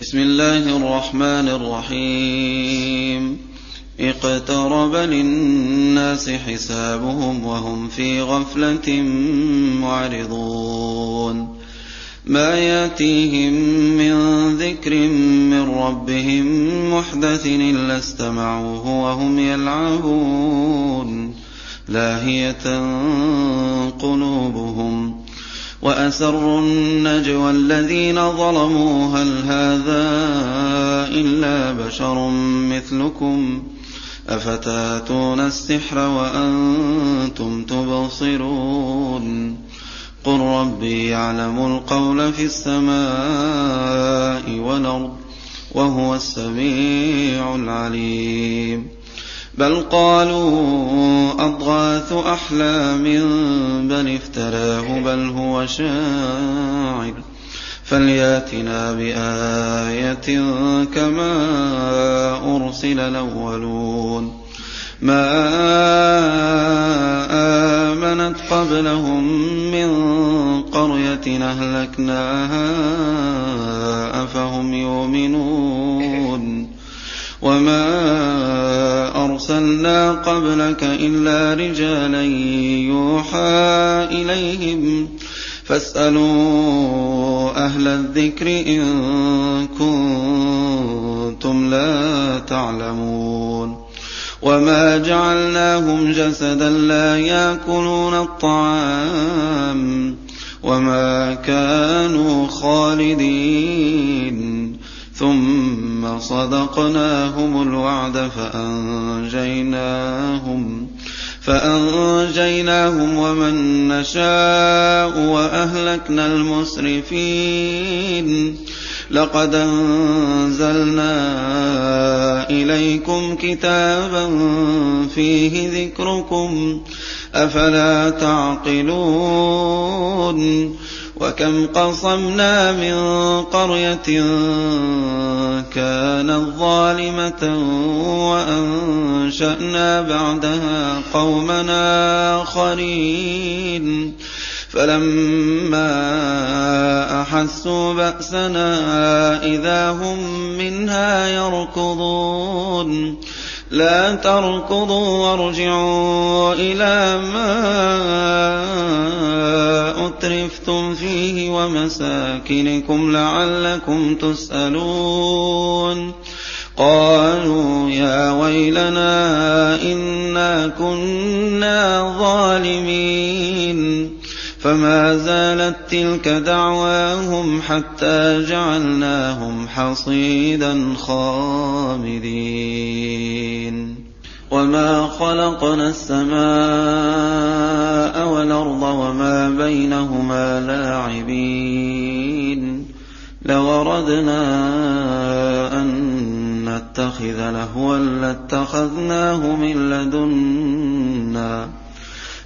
بسم الله الرحمن الرحيم. اقترب للناس حسابهم وهم في غفلة معرضون. ما يأتيهم من ذكر من ربهم محدث إلا استمعوه وهم يلعبون. لاهية قلوبهم. وأسروا النجوى الذين ظلموا. هل هذا إلا بشر مثلكم؟ أفتأتون السحر وأنتم تبصرون؟ قل ربي يعلم القول في السماء والأرض وهو السميع العليم. بل قالوا أضغاث أحلام بل افتراه بل هو شاعر فلياتنا بآية كما أرسل الأولون ما آمنت قبلهم من قرية أهلكناها أفهم يؤمنون وما أرسلنا قبلك إلا رجالا يوحى إليهم فاسألوا أهل الذكر إن كنتم لا تعلمون وما جعلناهم جسدا لا ياكلون الطعام وما كانوا خالدين ثم صدقناهم الوعد فأنجيناهم فأنجيناهم ومن نشاء وأهلكنا المسرفين لقد أنزلنا إليكم كتابا فيه ذكركم أفلا تعقلون وكم قصمنا من قرية كانت ظالمة وأنشأنا بعدها قومنا آخرين. فلما أحسوا بأسنا إذا هم منها يركضون. لا تركضوا وارجعوا إلى ما أترفتم فيه ومساكنكم لعلكم تسألون. قالوا يا ويلنا إنا كنا ظالمين. فما زالت تلك دعواهم حتى جعلناهم حصيدا خامدين. وما خلقنا السماء والأرض وما بينهما لاعبين. لو اردنا أن نتخذ لهوا لاتخذناه من لدنا.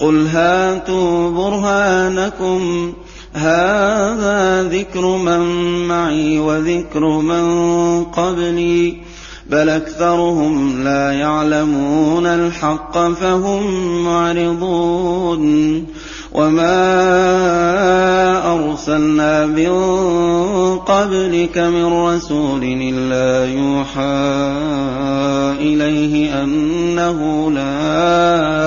قل هاتوا برهانكم هذا ذكر من معي وذكر من قبلي بل أكثرهم لا يعلمون الحق فهم معرضون وما أرسلنا من قبلك من رسول إلا يوحى إليه أنه لا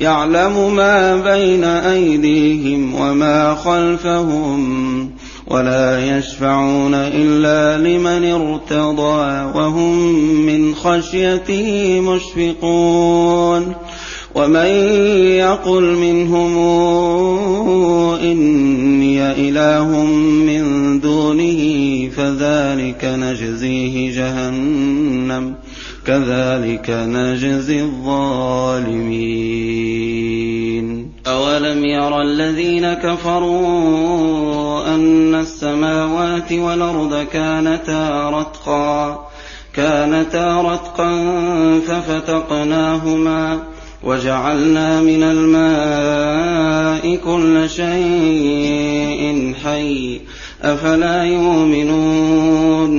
يعلم ما بين أيديهم وما خلفهم ولا يشفعون إلا لمن ارتضى وهم من خشيته مشفقون ومن يقل منهم إني إله من دونه فذلك نجزيه جهنم كذلك نجزي الظالمين. أولم ير الذين كفروا أن السماوات والأرض كانتا رتقا كانتا رتقا ففتقناهما وجعلنا من الماء كل شيء حي أفلا يؤمنون؟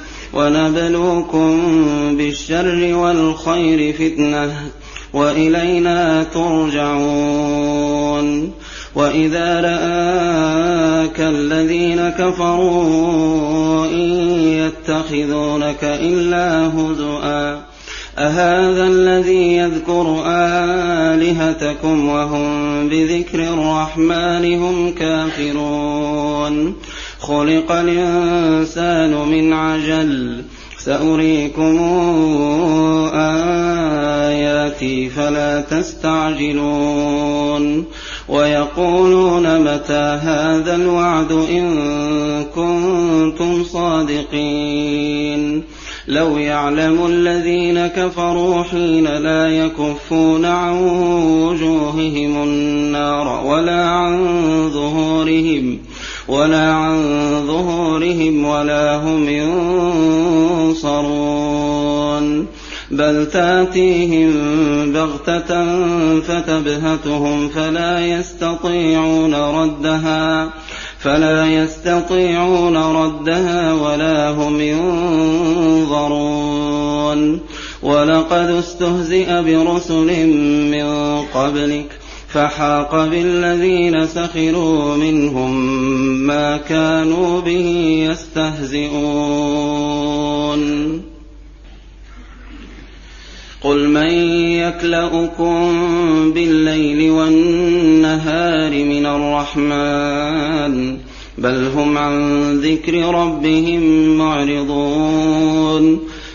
ونبلوكم بالشر والخير فتنة وإلينا ترجعون وإذا رآك الذين كفروا إن يتخذونك إلا هزؤا أهذا الذي يذكر آلهتكم وهم بذكر الرحمن هم كافرون خلق الإنسان من عجل. سأريكم آياتي فلا تستعجلون. ويقولون متى هذا الوعد إن كنتم صادقين. لو يعلم الذين كفروا حين لا يكفون عن وجوههم النار ولا عن ظهورهم ولا عن ظهورهم ولا هم ينصرون. بل تأتيهم بغتة فتبهتهم فلا يستطيعون ردها فلا يستطيعون ردها ولا هم ينظرون. ولقد استهزئ برسل من قبلك فحاق بالذين سخروا منهم ما كانوا به يستهزئون. قل من يكلؤكم بالليل والنهار من الرحمن بل هم عن ذكر ربهم معرضون.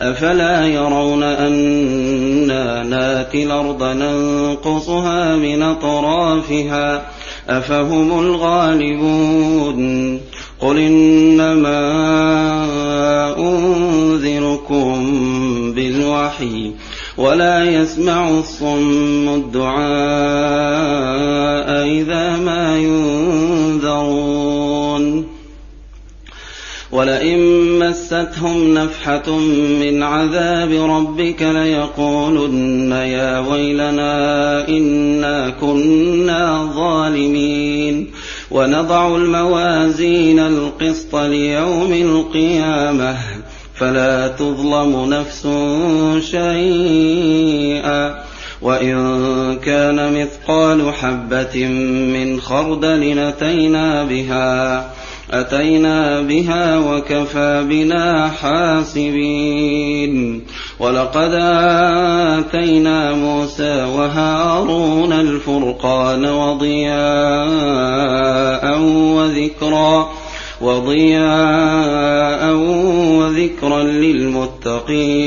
أفلا يرون أنا ناتي الأرض ننقصها من أطرافها أفهم الغالبون قل إنما أنذركم بالوحي ولا يسمع الصم الدعاء إذا ما ينذرون ولئن مستهم نفحة من عذاب ربك ليقولن يا ويلنا إنا كنا ظالمين ونضع الموازين القسط ليوم القيامة فلا تظلم نفس شيئا وإن كان مثقال حبة من خردل أتينا بها أتينا بها وكفى بنا حاسبين. ولقد آتينا موسى وهارون الفرقان وضياء وذكرا وضياء وذكرا للمتقين.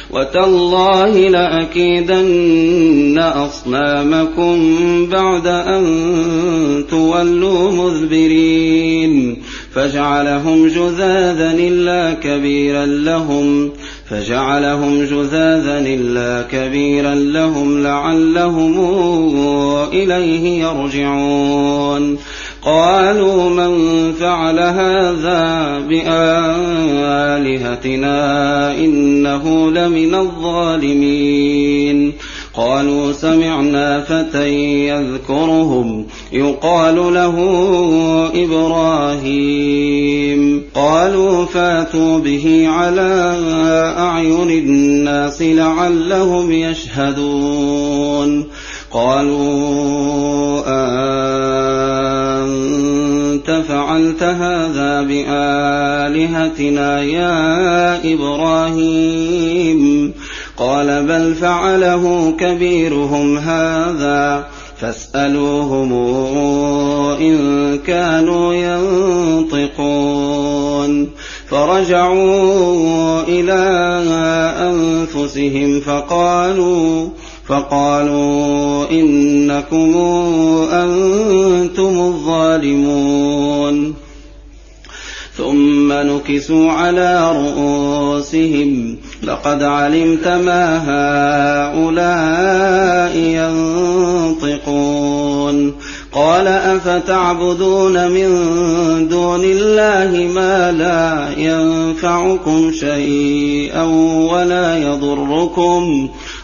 وتالله لأكيدن أصنامكم بعد أن تولوا مذبرين فجعلهم جذاذا إلا كبيرا لهم فجعلهم جذاذا إلا كبيرا لهم لعلهم إليه يرجعون قالوا من فعل هذا بآلهتنا إنه لمن الظالمين. قالوا سمعنا فتى يذكرهم يقال له إبراهيم. قالوا فاتوا به على أعين الناس لعلهم يشهدون. قالوا أنت فعلت هذا بآلهتنا يا إبراهيم. قال بل فعله كبيرهم هذا فاسألوهم إن كانوا ينطقون. فرجعوا إلى أنفسهم فقالوا فقالوا إنكم أنتم الظالمون. ثم نكسوا على رؤوسهم. لقد علمت ما هؤلاء ينطقون. قال أفتعبدون من دون الله ما لا ينفعكم شيئا ولا يضركم؟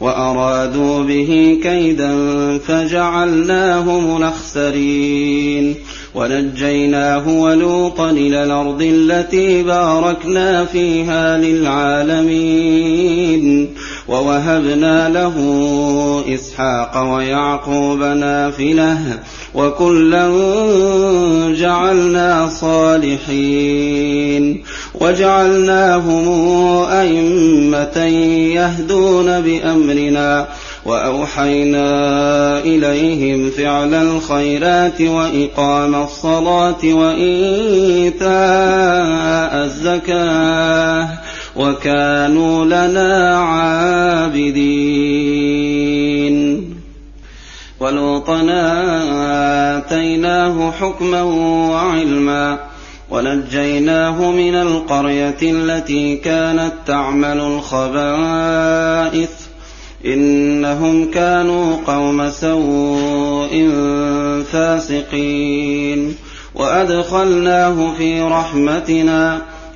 وأرادوا به كيدا فجعلناهم الأخسرين. ونجيناه ولوطا إلى الأرض التي باركنا فيها للعالمين. ووهبنا له إسحاق ويعقوب نافلة وكلا جعلنا صالحين وجعلناهم أئمة يهدون بأمرنا وأوحينا إليهم فعل الخيرات وإقام الصلاة وإيتاء الزكاة وكانوا لنا عابدين. ولوطا آتيناه حكما وعلما ونجيناه من القرية التي كانت تعمل الخبائث. إنهم كانوا قوم سوء فاسقين. وأدخلناه في رحمتنا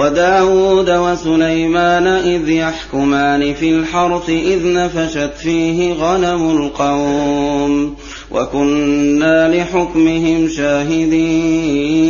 وداود وسليمان إذ يحكمان في الحرث إذ نفشت فيه غنم القوم وكنا لحكمهم شاهدين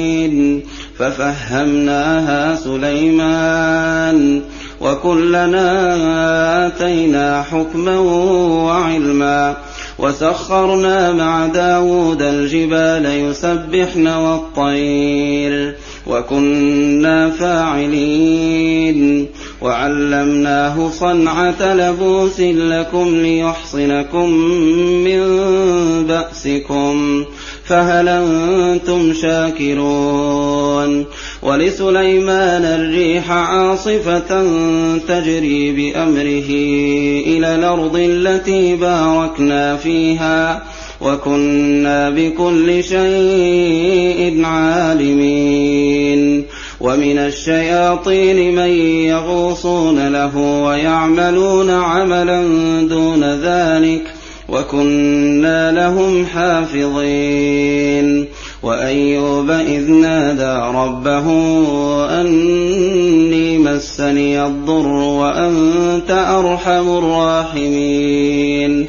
ففهمناها سليمان وكلنا آتينا حكما وعلما وسخرنا مع داود الجبال يسبحن والطير وكنا فاعلين. وعلمناه صنعة لبوس لكم ليحصنكم من بأسكم فهل أنتم شاكرون؟ ولسليمان الريح عاصفة تجري بأمره إلى الأرض التي باركنا فيها. وكنا بكل شيء عالمين. ومن الشياطين من يغوصون له ويعملون عملا دون ذلك وكنا لهم حافظين. وأيوب إذ نادى ربه أني مسني الضر وأنت أرحم الراحمين.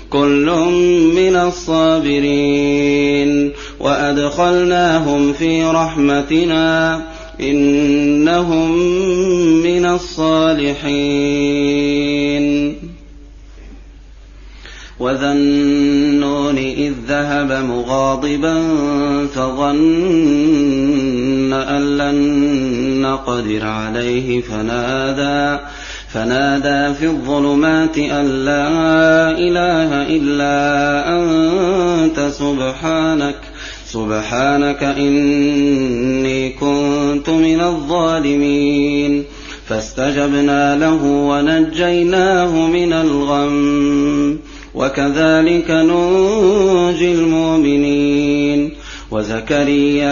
كل من الصابرين وأدخلناهم في رحمتنا إنهم من الصالحين. وذا النون إذ ذهب مغاضبا فظن أن لن نقدر عليه فنادى فنادى في الظلمات أن لا إله إلا أنت سبحانك سبحانك إني كنت من الظالمين. فاستجبنا له ونجيناه من الغم وكذلك ننجي المؤمنين. وزكريا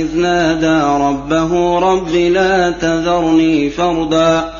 إذ نادى ربه رب لا تذرني فردا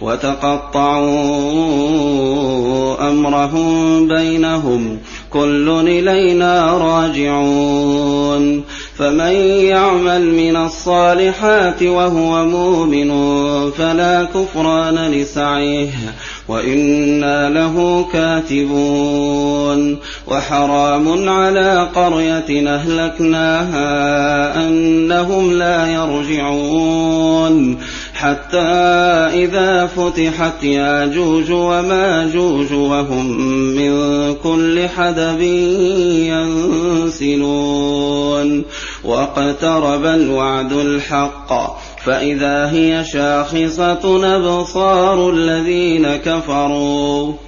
وتقطعوا أمرهم بينهم كل إلينا راجعون فمن يعمل من الصالحات وهو مؤمن فلا كفران لسعيه وإنا له كاتبون وحرام على قرية أهلكناها أنهم لا يرجعون حتى إذا فتحت ياجوج وماجوج وهم من كل حدب ينسلون. واقترب الوعد الحق فإذا هي شاخصة أبصار الذين كفروا.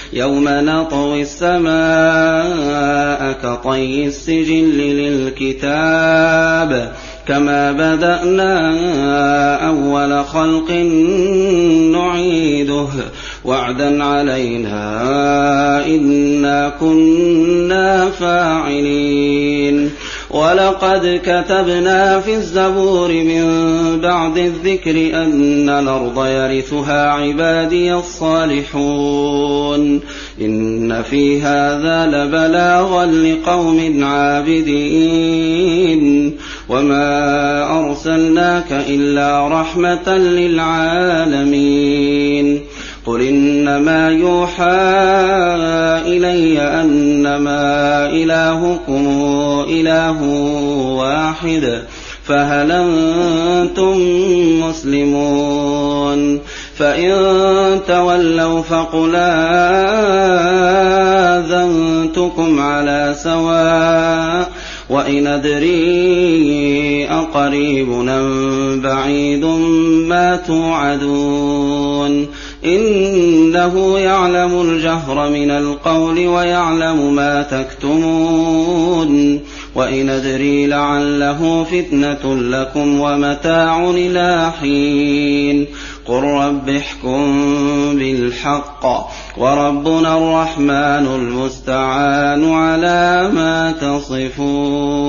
يوم نطوي السماء كطي السجل للكتاب كما بدأنا أول خلق نعيده. وعدا علينا إنا كنا فاعلين. ولقد كتبنا في الزبور من بعد الذكر أن الأرض يرثها عبادي الصالحون. إن في هذا لبلاغا لقوم عابدين. وما أرسلناك إلا رحمة للعالمين. قل إنما يوحى إلي أنما إلهكم إله واحد فهل أنتم مسلمون فإن تولوا فقل آذنتكم على سواء وإن أدري أقريب بعيد ما توعدون إنه يعلم الجهر من القول ويعلم ما تكتمون وإن أدري لعله فتنة لكم ومتاع إلى حين قل رب احكم بالحق وربنا الرحمن المستعان على ما تصفون